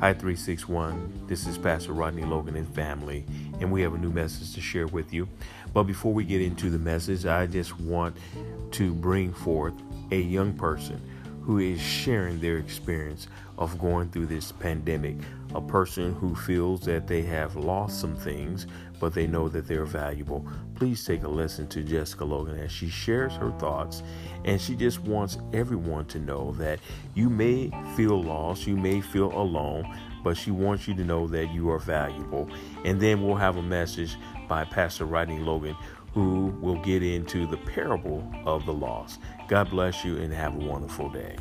Hi 361. This is Pastor Rodney Logan and family, and we have a new message to share with you. But before we get into the message, I just want to bring forth a young person who is sharing their experience of going through this pandemic. A person who feels that they have lost some things, but they know that they're valuable. Please take a listen to Jessica Logan as she shares her thoughts. And she just wants everyone to know that you may feel lost, you may feel alone, but she wants you to know that you are valuable. And then we'll have a message by Pastor Rodney Logan who will get into the parable of the lost. God bless you and have a wonderful day.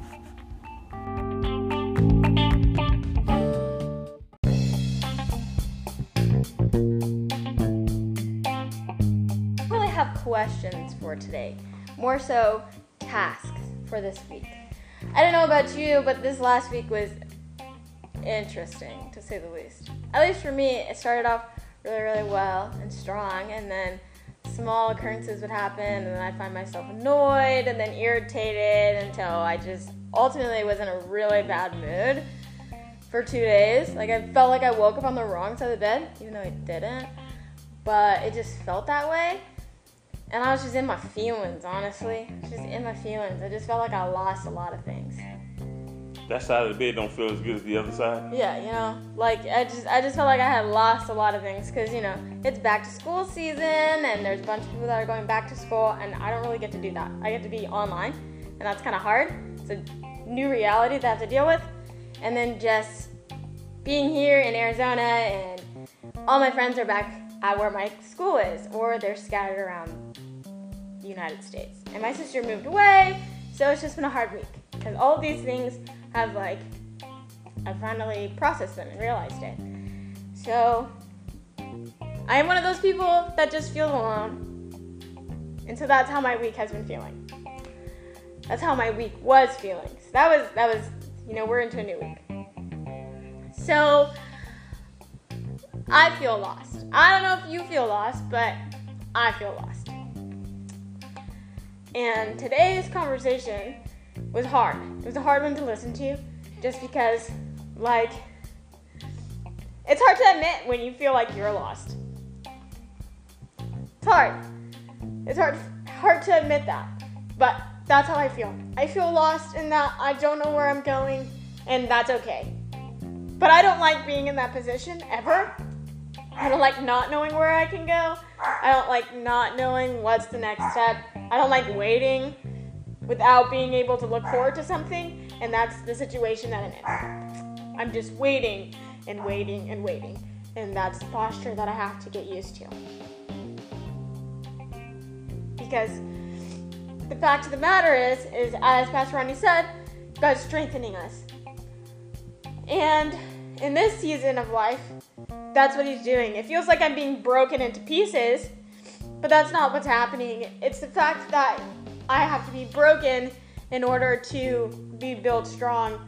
Have questions for today, more so tasks for this week. I don't know about you, but this last week was interesting to say the least. At least for me, it started off really, really well and strong, and then small occurrences would happen, and then I'd find myself annoyed and then irritated until I just ultimately was in a really bad mood for two days. Like, I felt like I woke up on the wrong side of the bed, even though I didn't, but it just felt that way. And I was just in my feelings, honestly. Just in my feelings. I just felt like I lost a lot of things. That side of the bed don't feel as good as the other side. Yeah, you know, like I just I just felt like I had lost a lot of things because you know it's back to school season and there's a bunch of people that are going back to school and I don't really get to do that. I get to be online and that's kind of hard. It's a new reality that I have to deal with, and then just being here in Arizona and all my friends are back at where my school is or they're scattered around the United States. And my sister moved away, so it's just been a hard week because all these things have like I finally processed them and realized it. So I am one of those people that just feels alone. And so that's how my week has been feeling. That's how my week was feeling. So that was that was you know, we're into a new week. So I feel lost. I don't know if you feel lost, but I feel lost. And today's conversation was hard. It was a hard one to listen to just because, like, it's hard to admit when you feel like you're lost. It's hard. It's hard, hard to admit that. But that's how I feel. I feel lost in that I don't know where I'm going, and that's okay. But I don't like being in that position ever. I don't like not knowing where I can go. I don't like not knowing what's the next step. I don't like waiting without being able to look forward to something, and that's the situation that I'm in. I'm just waiting and waiting and waiting, and that's the posture that I have to get used to. Because the fact of the matter is, is as Pastor Ronnie said, God's strengthening us. And in this season of life, that's what he's doing. It feels like I'm being broken into pieces, but that's not what's happening. It's the fact that I have to be broken in order to be built strong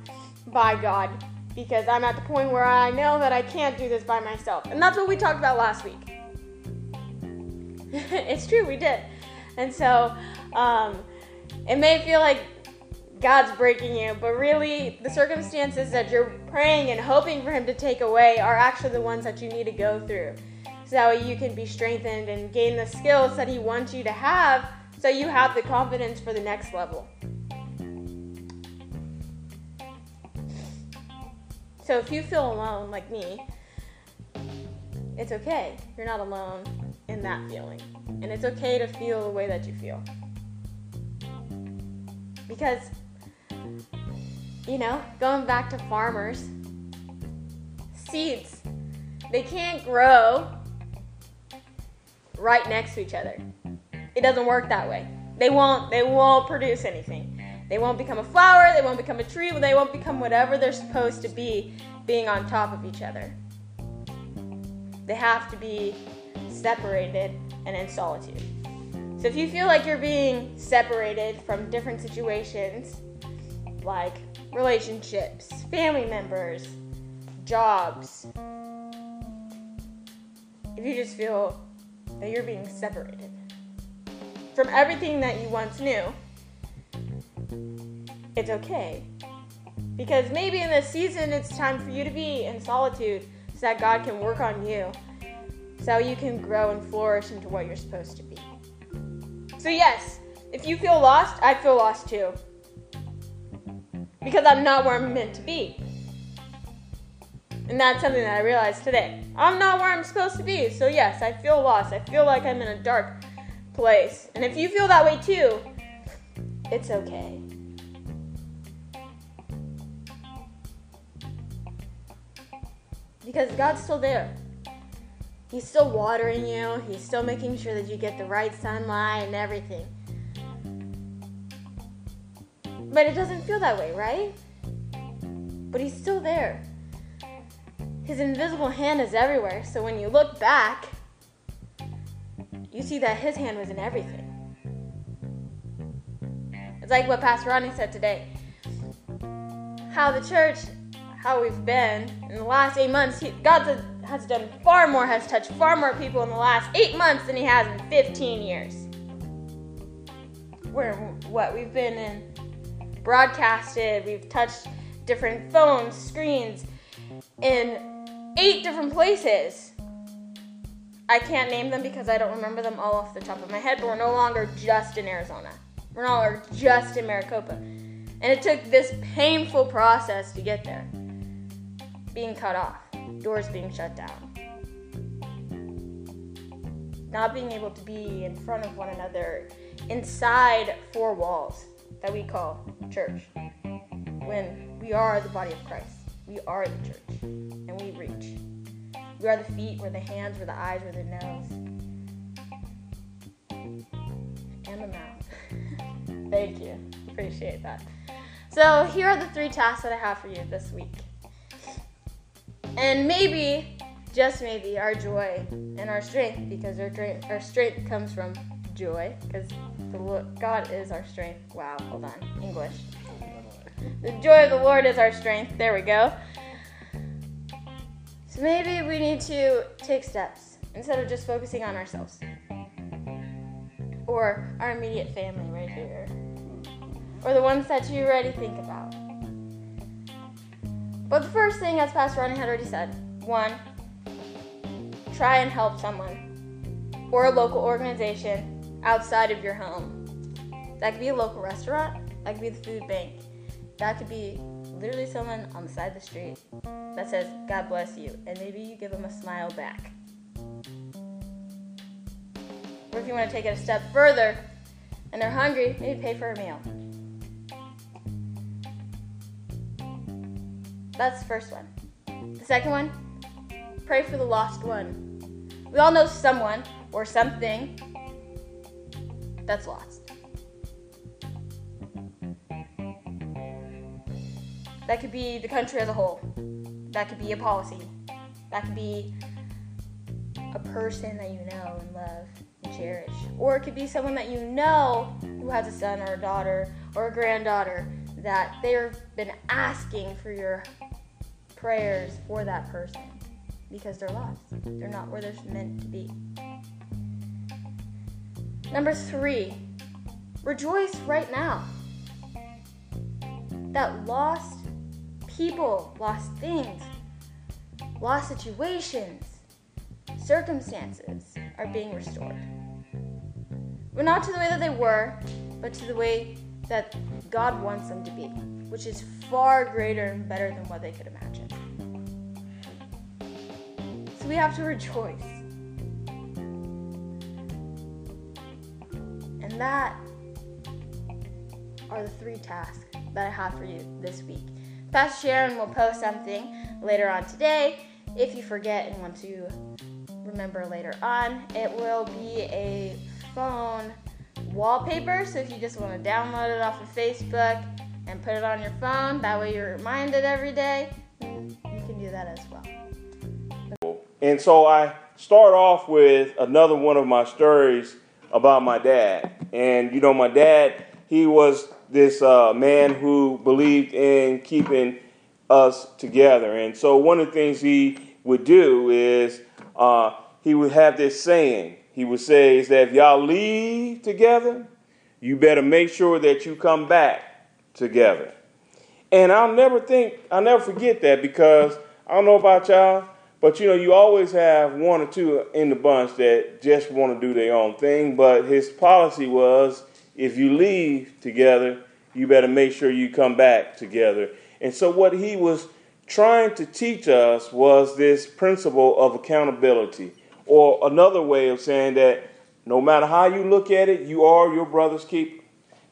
by God because I'm at the point where I know that I can't do this by myself. And that's what we talked about last week. it's true, we did. And so um, it may feel like God's breaking you, but really the circumstances that you're praying and hoping for Him to take away are actually the ones that you need to go through. So that way you can be strengthened and gain the skills that He wants you to have so you have the confidence for the next level. So if you feel alone like me, it's okay. You're not alone in that feeling. And it's okay to feel the way that you feel. Because, you know, going back to farmers, seeds, they can't grow right next to each other. It doesn't work that way. They won't they won't produce anything. They won't become a flower, they won't become a tree, they won't become whatever they're supposed to be being on top of each other. They have to be separated and in solitude. So if you feel like you're being separated from different situations, like relationships, family members, jobs, if you just feel that you're being separated from everything that you once knew, it's okay Because maybe in this season it's time for you to be in solitude so that God can work on you. So you can grow and flourish into what you're supposed to be. So, yes, if you feel lost, I feel lost too. Because I'm not where I'm meant to be. And that's something that I realized today. I'm not where I'm supposed to be. So, yes, I feel lost. I feel like I'm in a dark place. And if you feel that way too, it's okay. Because God's still there. He's still watering you, He's still making sure that you get the right sunlight and everything. But it doesn't feel that way, right? But He's still there. His invisible hand is everywhere, so when you look back, you see that His hand was in everything. It's like what Pastor Rodney said today. How the church, how we've been in the last eight months, he, God has done far more, has touched far more people in the last eight months than He has in 15 years. Where what we've been in broadcasted, we've touched different phones, screens in eight different places. I can't name them because I don't remember them all off the top of my head, but we're no longer just in Arizona. We're no longer just in Maricopa. And it took this painful process to get there. Being cut off, doors being shut down, not being able to be in front of one another inside four walls that we call church. When we are the body of Christ, we are the church, and we reach. We are the feet, we're the hands, we're the eyes, we're the nose, and the mouth. Thank you. Appreciate that. So, here are the three tasks that I have for you this week. And maybe, just maybe, our joy and our strength, because our, our strength comes from joy, because God is our strength. Wow, hold on. English. The joy of the Lord is our strength. There we go. So maybe we need to take steps instead of just focusing on ourselves or our immediate family right here, or the ones that you already think about. But the first thing, as Pastor Ronnie had already said, one, try and help someone or a local organization outside of your home. That could be a local restaurant, that could be the food bank, that could be literally someone on the side of the street that says, God bless you, and maybe you give them a smile back. Or if you want to take it a step further and they're hungry, maybe pay for a meal. That's the first one. The second one, pray for the lost one. We all know someone or something that's lost. That could be the country as a whole. That could be a policy. That could be a person that you know and love and cherish. Or it could be someone that you know who has a son or a daughter or a granddaughter that they've been asking for your prayers for that person because they're lost. They're not where they're meant to be. Number three, rejoice right now. That lost people, lost things, lost situations, circumstances are being restored. But not to the way that they were, but to the way that God wants them to be, which is far greater and better than what they could imagine. So we have to rejoice. That are the three tasks that I have for you this week. Pastor Sharon will post something later on today. If you forget and want to remember later on, it will be a phone wallpaper. So if you just want to download it off of Facebook and put it on your phone, that way you're reminded every day, you can do that as well. And so I start off with another one of my stories about my dad. And you know, my dad, he was this uh, man who believed in keeping us together. And so one of the things he would do is uh, he would have this saying. He would say is that if y'all leave together, you better make sure that you come back together. And I'll never think, I'll never forget that because I don't know about y'all, but you know, you always have one or two in the bunch that just want to do their own thing. But his policy was if you leave together, you better make sure you come back together. And so, what he was trying to teach us was this principle of accountability, or another way of saying that no matter how you look at it, you are your brother's keeper.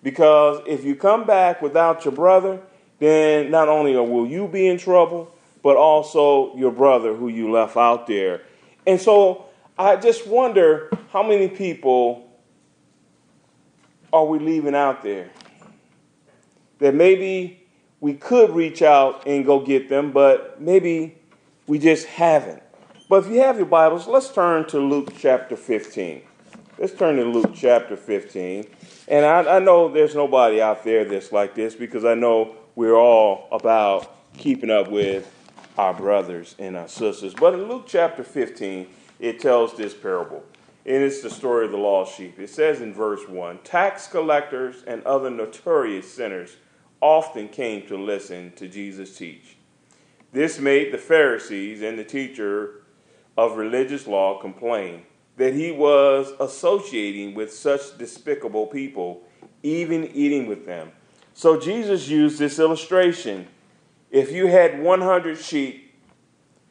Because if you come back without your brother, then not only will you be in trouble, but also your brother who you left out there. And so I just wonder how many people are we leaving out there? That maybe we could reach out and go get them, but maybe we just haven't. But if you have your Bibles, let's turn to Luke chapter 15. Let's turn to Luke chapter 15. And I, I know there's nobody out there that's like this because I know we're all about keeping up with our brothers and our sisters. But in Luke chapter 15, it tells this parable. And it's the story of the lost sheep. It says in verse 1 Tax collectors and other notorious sinners often came to listen to Jesus teach. This made the Pharisees and the teacher of religious law complain that he was associating with such despicable people, even eating with them. So Jesus used this illustration if you had 100 sheep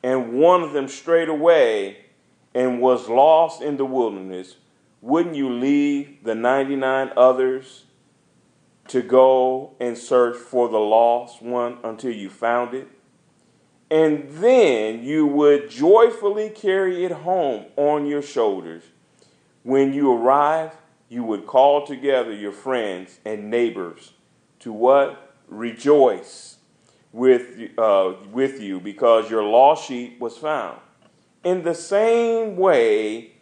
and one of them strayed away and was lost in the wilderness, wouldn't you leave the 99 others to go and search for the lost one until you found it? And then you would joyfully carry it home on your shoulders. When you arrive, you would call together your friends and neighbors to what? Rejoice with, uh, with you because your lost sheep was found. In the same way,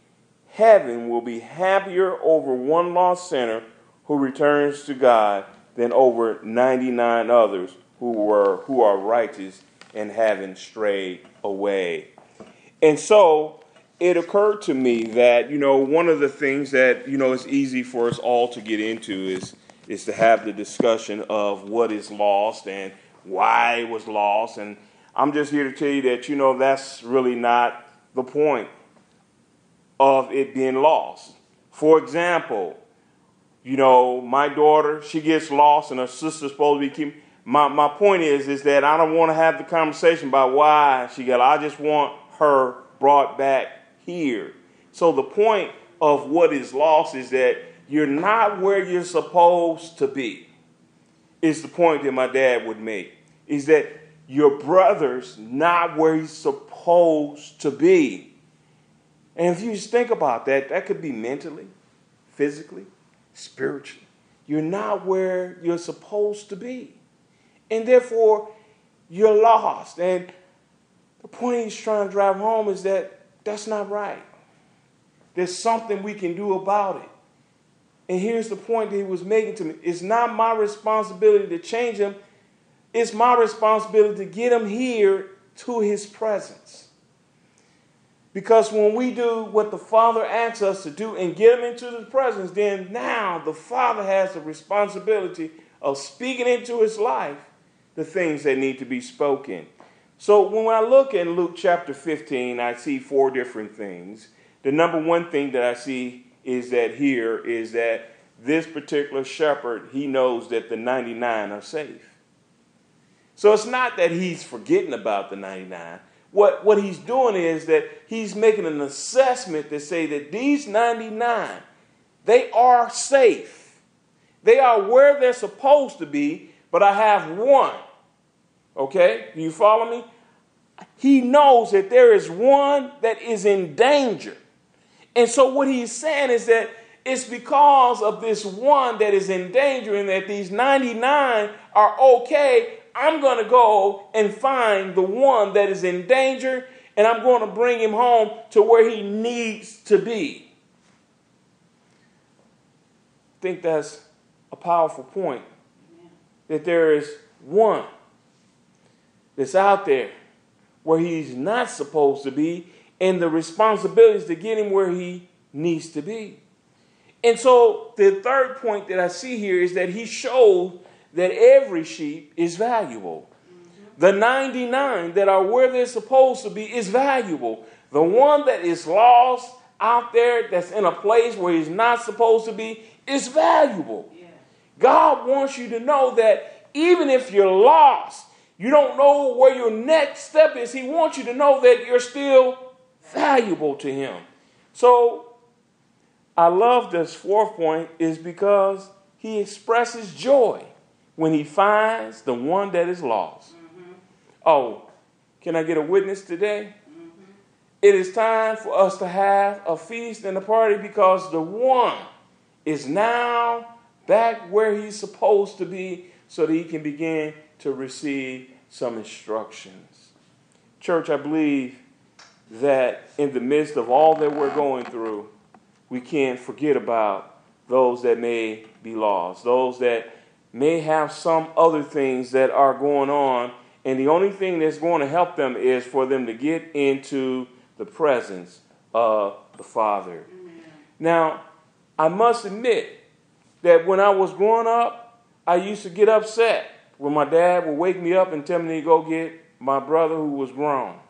heaven will be happier over one lost sinner who returns to God than over 99 others who were who are righteous and haven't strayed away. And so it occurred to me that you know one of the things that you know is easy for us all to get into is is to have the discussion of what is lost and why it was lost. And I'm just here to tell you that, you know, that's really not the point of it being lost. For example, you know, my daughter, she gets lost and her sister's supposed to be keeping. My, my point is, is that I don't want to have the conversation about why she got, I just want her brought back here. So the point of what is lost is that you're not where you're supposed to be is the point that my dad would make. Is that your brother's not where he's supposed to be. And if you just think about that, that could be mentally, physically, spiritually. You're not where you're supposed to be. And therefore, you're lost. And the point he's trying to drive home is that that's not right. There's something we can do about it. And here's the point that he was making to me it's not my responsibility to change him, it's my responsibility to get him here to his presence. Because when we do what the Father asks us to do and get him into his presence, then now the Father has the responsibility of speaking into his life the things that need to be spoken. So when I look in Luke chapter 15, I see four different things. The number one thing that I see is that here is that this particular shepherd, he knows that the 99 are safe. So it's not that he's forgetting about the 99. What, what he's doing is that he's making an assessment to say that these 99, they are safe. They are where they're supposed to be, but I have one. Okay? Do you follow me? He knows that there is one that is in danger. And so what he's saying is that it's because of this one that is in danger and that these 99 are okay. I'm going to go and find the one that is in danger and I'm going to bring him home to where he needs to be. I think that's a powerful point. That there is one that's out there where he's not supposed to be and the responsibilities to get him where he needs to be. And so the third point that I see here is that he showed that every sheep is valuable. The 99 that are where they're supposed to be is valuable. The one that is lost out there, that's in a place where he's not supposed to be, is valuable. Yeah. God wants you to know that even if you're lost, you don't know where your next step is, He wants you to know that you're still valuable to Him. So, I love this fourth point is because He expresses joy when He finds the one that is lost. Mm-hmm. Oh, can I get a witness today? Mm-hmm. It is time for us to have a feast and a party because the one is now back where he's supposed to be so that he can begin to receive some instructions. Church, I believe that in the midst of all that we're going through, we can't forget about those that may be lost, those that may have some other things that are going on, and the only thing that's going to help them is for them to get into the presence of the Father. Amen. Now, I must admit that when I was growing up, I used to get upset when my dad would wake me up and tell me to go get my brother who was grown.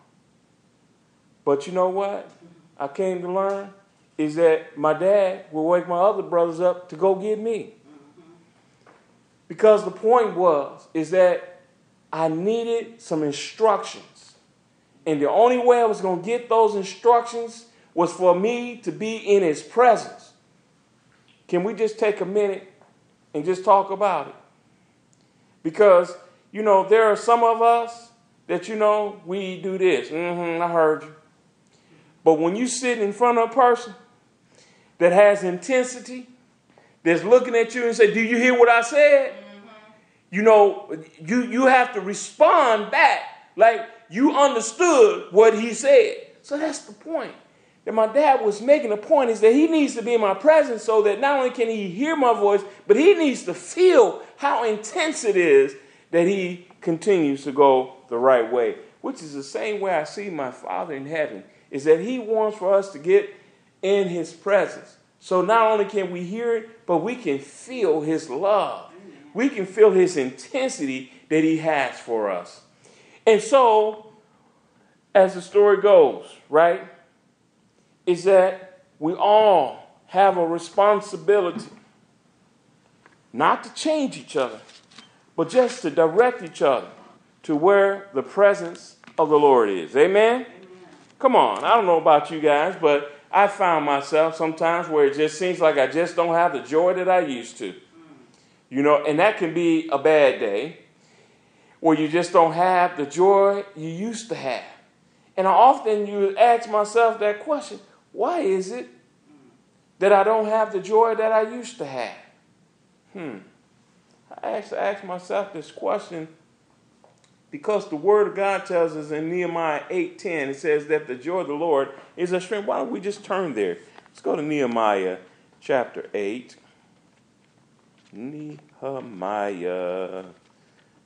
But you know what? I came to learn is that my dad would wake my other brothers up to go get me. Because the point was is that I needed some instructions. And the only way I was going to get those instructions was for me to be in his presence. Can we just take a minute and just talk about it? Because, you know, there are some of us that, you know, we do this. Mm-hmm, I heard you. But when you sit in front of a person that has intensity, that's looking at you and say, Do you hear what I said? Mm-hmm. You know, you, you have to respond back like you understood what he said. So that's the point that my dad was making a point is that he needs to be in my presence so that not only can he hear my voice, but he needs to feel how intense it is that he continues to go the right way, which is the same way I see my Father in heaven, is that he wants for us to get in his presence. So not only can we hear it, but we can feel his love. We can feel his intensity that he has for us. And so, as the story goes, right? is that we all have a responsibility not to change each other, but just to direct each other to where the presence of the Lord is. Amen? Amen? Come on. I don't know about you guys, but I found myself sometimes where it just seems like I just don't have the joy that I used to. You know, and that can be a bad day where you just don't have the joy you used to have. And I often you ask myself that question why is it that I don't have the joy that I used to have? Hmm. I actually ask myself this question because the word of God tells us in Nehemiah 8:10 it says that the joy of the Lord is a strength. Why don't we just turn there? Let's go to Nehemiah chapter 8. Nehemiah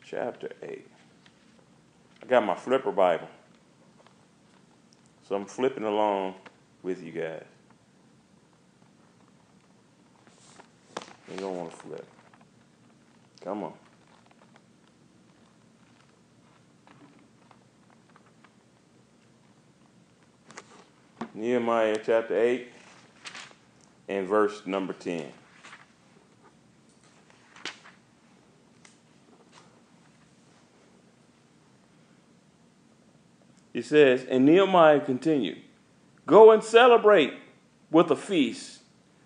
chapter 8. I got my flipper Bible. So I'm flipping along with you guys. You don't want to flip. Come on. Nehemiah chapter 8 and verse number 10. It says, and Nehemiah continued, Go and celebrate with a feast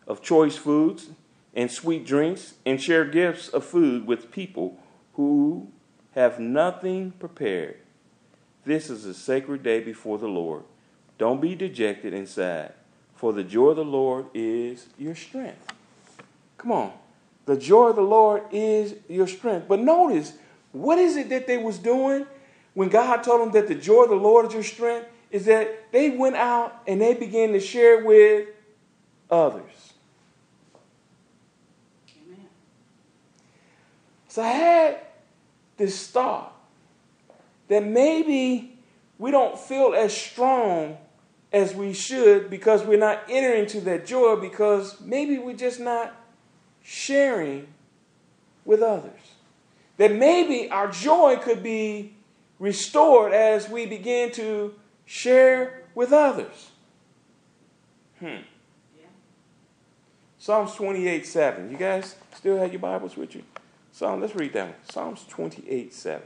of choice foods and sweet drinks, and share gifts of food with people who have nothing prepared. This is a sacred day before the Lord. Don't be dejected and sad, for the joy of the Lord is your strength. Come on. The joy of the Lord is your strength. But notice, what is it that they was doing when God told them that the joy of the Lord is your strength? is that they went out and they began to share with others. Amen. So I had this thought that maybe we don't feel as strong as we should because we're not entering into that joy because maybe we're just not sharing with others. that maybe our joy could be restored as we begin to share with others. Hmm. Psalms 28 7. You guys still have your Bibles with you? Psalm, let's read that one. Psalms 28 7.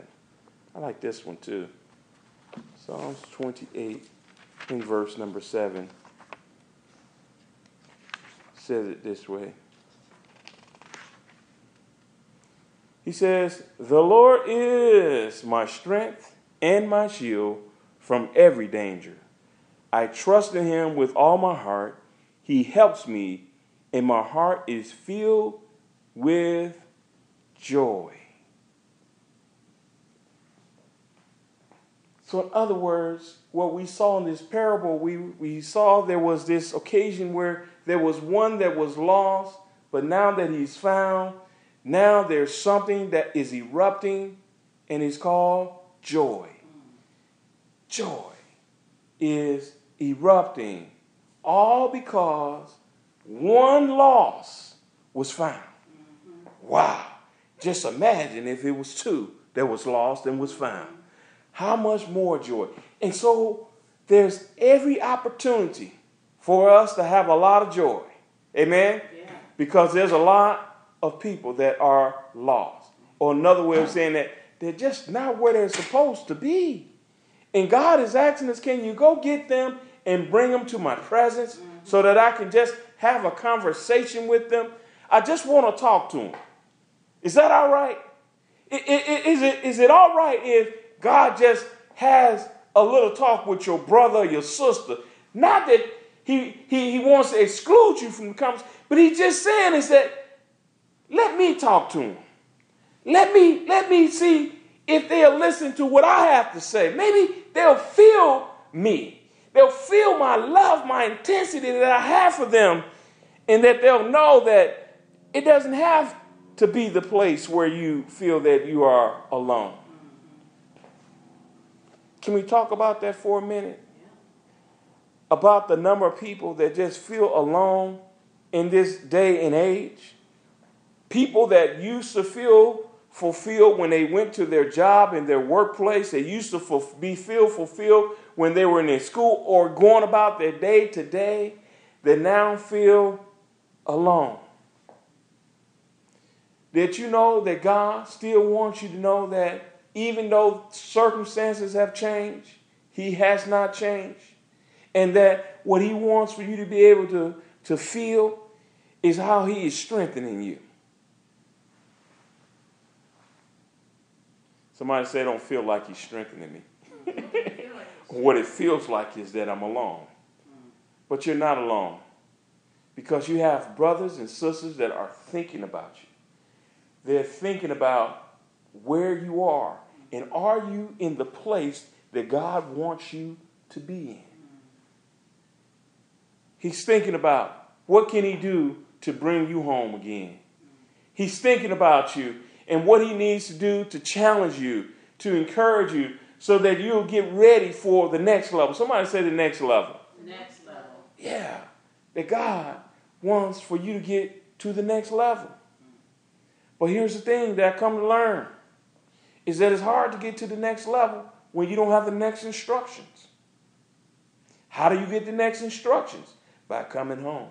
I like this one too. Psalms 28 in verse number 7 says it this way. He says, The Lord is my strength and my shield from every danger. I trust in him with all my heart. He helps me, and my heart is filled with joy. So, in other words, what we saw in this parable, we, we saw there was this occasion where there was one that was lost, but now that he's found, now there's something that is erupting, and it's called joy. Joy is erupting, all because one loss was found. Mm-hmm. Wow. Just imagine if it was two that was lost and was found. How much more joy? And so there's every opportunity for us to have a lot of joy. Amen? Yeah. Because there's a lot of people that are lost. Or another way of saying that they're just not where they're supposed to be. And God is asking us, can you go get them and bring them to my presence mm-hmm. so that I can just have a conversation with them? I just want to talk to them. Is that all right? Is it, is it all right if God just has a little talk with your brother your sister? Not that he, he, he wants to exclude you from the conversation, but he's just saying is that let me talk to him. Let me, let me see if they'll listen to what I have to say. Maybe they'll feel me. They'll feel my love, my intensity that I have for them, and that they'll know that it doesn't have to be the place where you feel that you are alone. Can we talk about that for a minute? About the number of people that just feel alone in this day and age? People that used to feel fulfilled when they went to their job in their workplace. They used to be feel fulfilled when they were in their school or going about their day to day. They now feel alone that you know that God still wants you to know that even though circumstances have changed, He has not changed. And that what He wants for you to be able to, to feel is how He is strengthening you. Somebody say, I don't feel like He's strengthening me. what it feels like is that I'm alone. But you're not alone because you have brothers and sisters that are thinking about you. They're thinking about where you are and are you in the place that God wants you to be in. He's thinking about what can he do to bring you home again. He's thinking about you and what he needs to do to challenge you, to encourage you so that you'll get ready for the next level. Somebody say the next level. The next level. Yeah. That God wants for you to get to the next level. But here's the thing that I come to learn is that it's hard to get to the next level when you don't have the next instructions. How do you get the next instructions? By coming home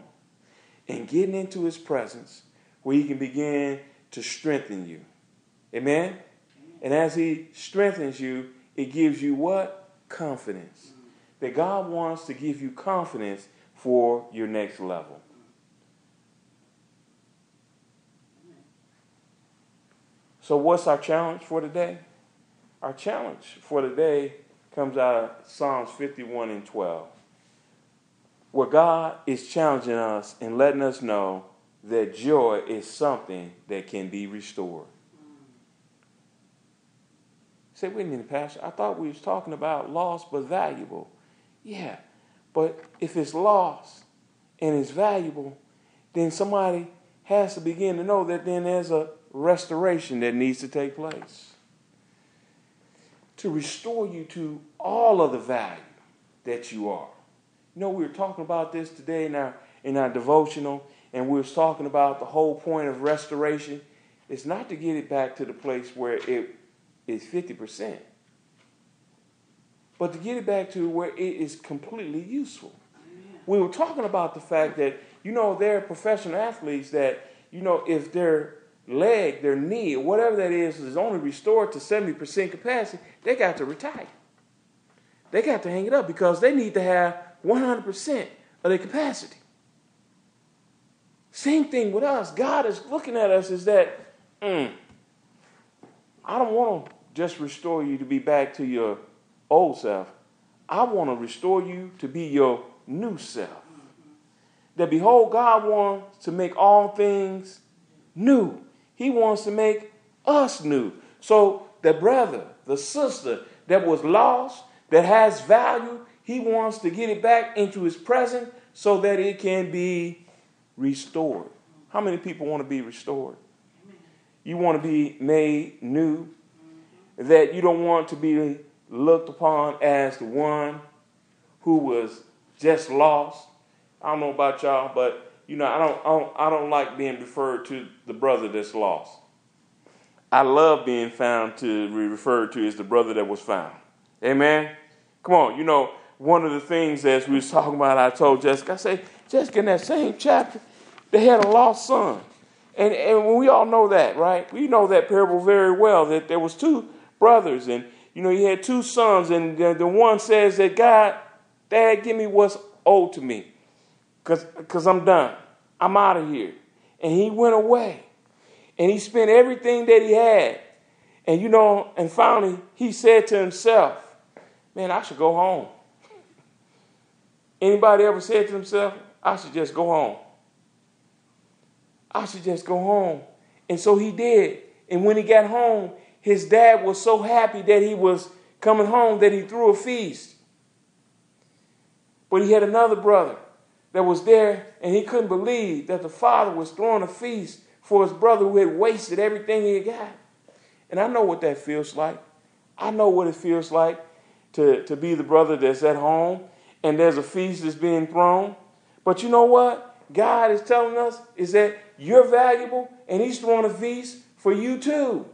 and getting into his presence where he can begin to strengthen you. Amen? And as he strengthens you, it gives you what? Confidence. That God wants to give you confidence for your next level. So, what's our challenge for today? Our challenge for today comes out of Psalms 51 and 12, where God is challenging us and letting us know that joy is something that can be restored. Say, wait a minute, Pastor. I thought we was talking about lost but valuable. Yeah, but if it's lost and it's valuable, then somebody has to begin to know that then there's a restoration that needs to take place. To restore you to all of the value that you are. You know, we were talking about this today in our in our devotional, and we were talking about the whole point of restoration is not to get it back to the place where it is 50%, but to get it back to where it is completely useful. We were talking about the fact that, you know, there are professional athletes that, you know, if their leg, their knee, whatever that is, is only restored to 70% capacity, they got to retire. They got to hang it up because they need to have 100% of their capacity. Same thing with us. God is looking at us as that, mm, I don't want to just restore you to be back to your old self. I want to restore you to be your new self. That behold, God wants to make all things new. He wants to make us new. So the brother, the sister that was lost, that has value, he wants to get it back into his present so that it can be restored. How many people want to be restored? You want to be made new. That you don't want to be looked upon as the one who was just lost. I don't know about y'all, but you know, I don't, I don't, I don't like being referred to the brother that's lost. I love being found to be referred to as the brother that was found. Amen. Come on, you know, one of the things as we was talking about, I told Jessica, I say, Jessica, in that same chapter, they had a lost son. And, and we all know that, right? We know that parable very well, that there was two brothers, and, you know, he had two sons, and the, the one says that, God, Dad, give me what's owed to me, because I'm done. I'm out of here. And he went away, and he spent everything that he had. And, you know, and finally, he said to himself, man, I should go home. Anybody ever said to themselves, I should just go home? I should just go home. And so he did. And when he got home, his dad was so happy that he was coming home that he threw a feast. But he had another brother that was there, and he couldn't believe that the father was throwing a feast for his brother who had wasted everything he had got. And I know what that feels like. I know what it feels like to, to be the brother that's at home and there's a feast that's being thrown. But you know what? God is telling us is that you're valuable and He's throwing a feast for you too.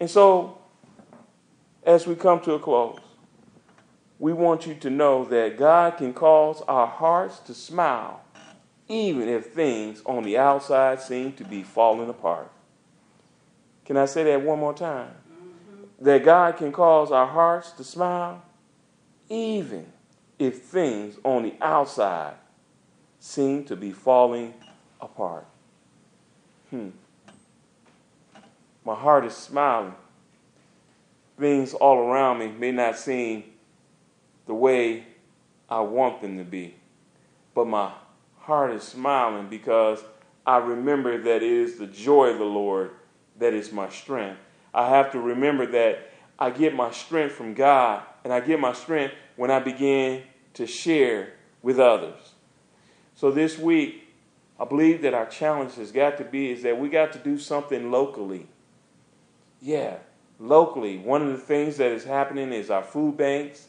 And so, as we come to a close, we want you to know that God can cause our hearts to smile even if things on the outside seem to be falling apart. Can I say that one more time? that God can cause our hearts to smile, even if things on the outside seem to be falling apart. Hmm. My heart is smiling. Things all around me may not seem the way I want them to be, but my heart is smiling because I remember that it is the joy of the Lord that is my strength. I have to remember that I get my strength from God, and I get my strength when I begin to share with others. So this week, I believe that our challenge has got to be is that we got to do something locally. Yeah, locally. One of the things that is happening is our food banks.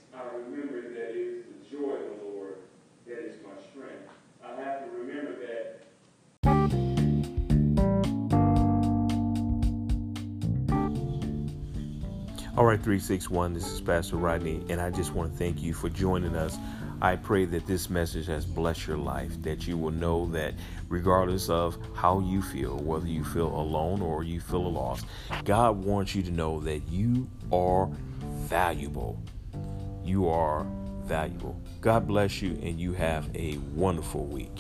All right, 361, this is Pastor Rodney, and I just want to thank you for joining us. I pray that this message has blessed your life, that you will know that regardless of how you feel, whether you feel alone or you feel lost, God wants you to know that you are valuable. You are valuable. God bless you, and you have a wonderful week.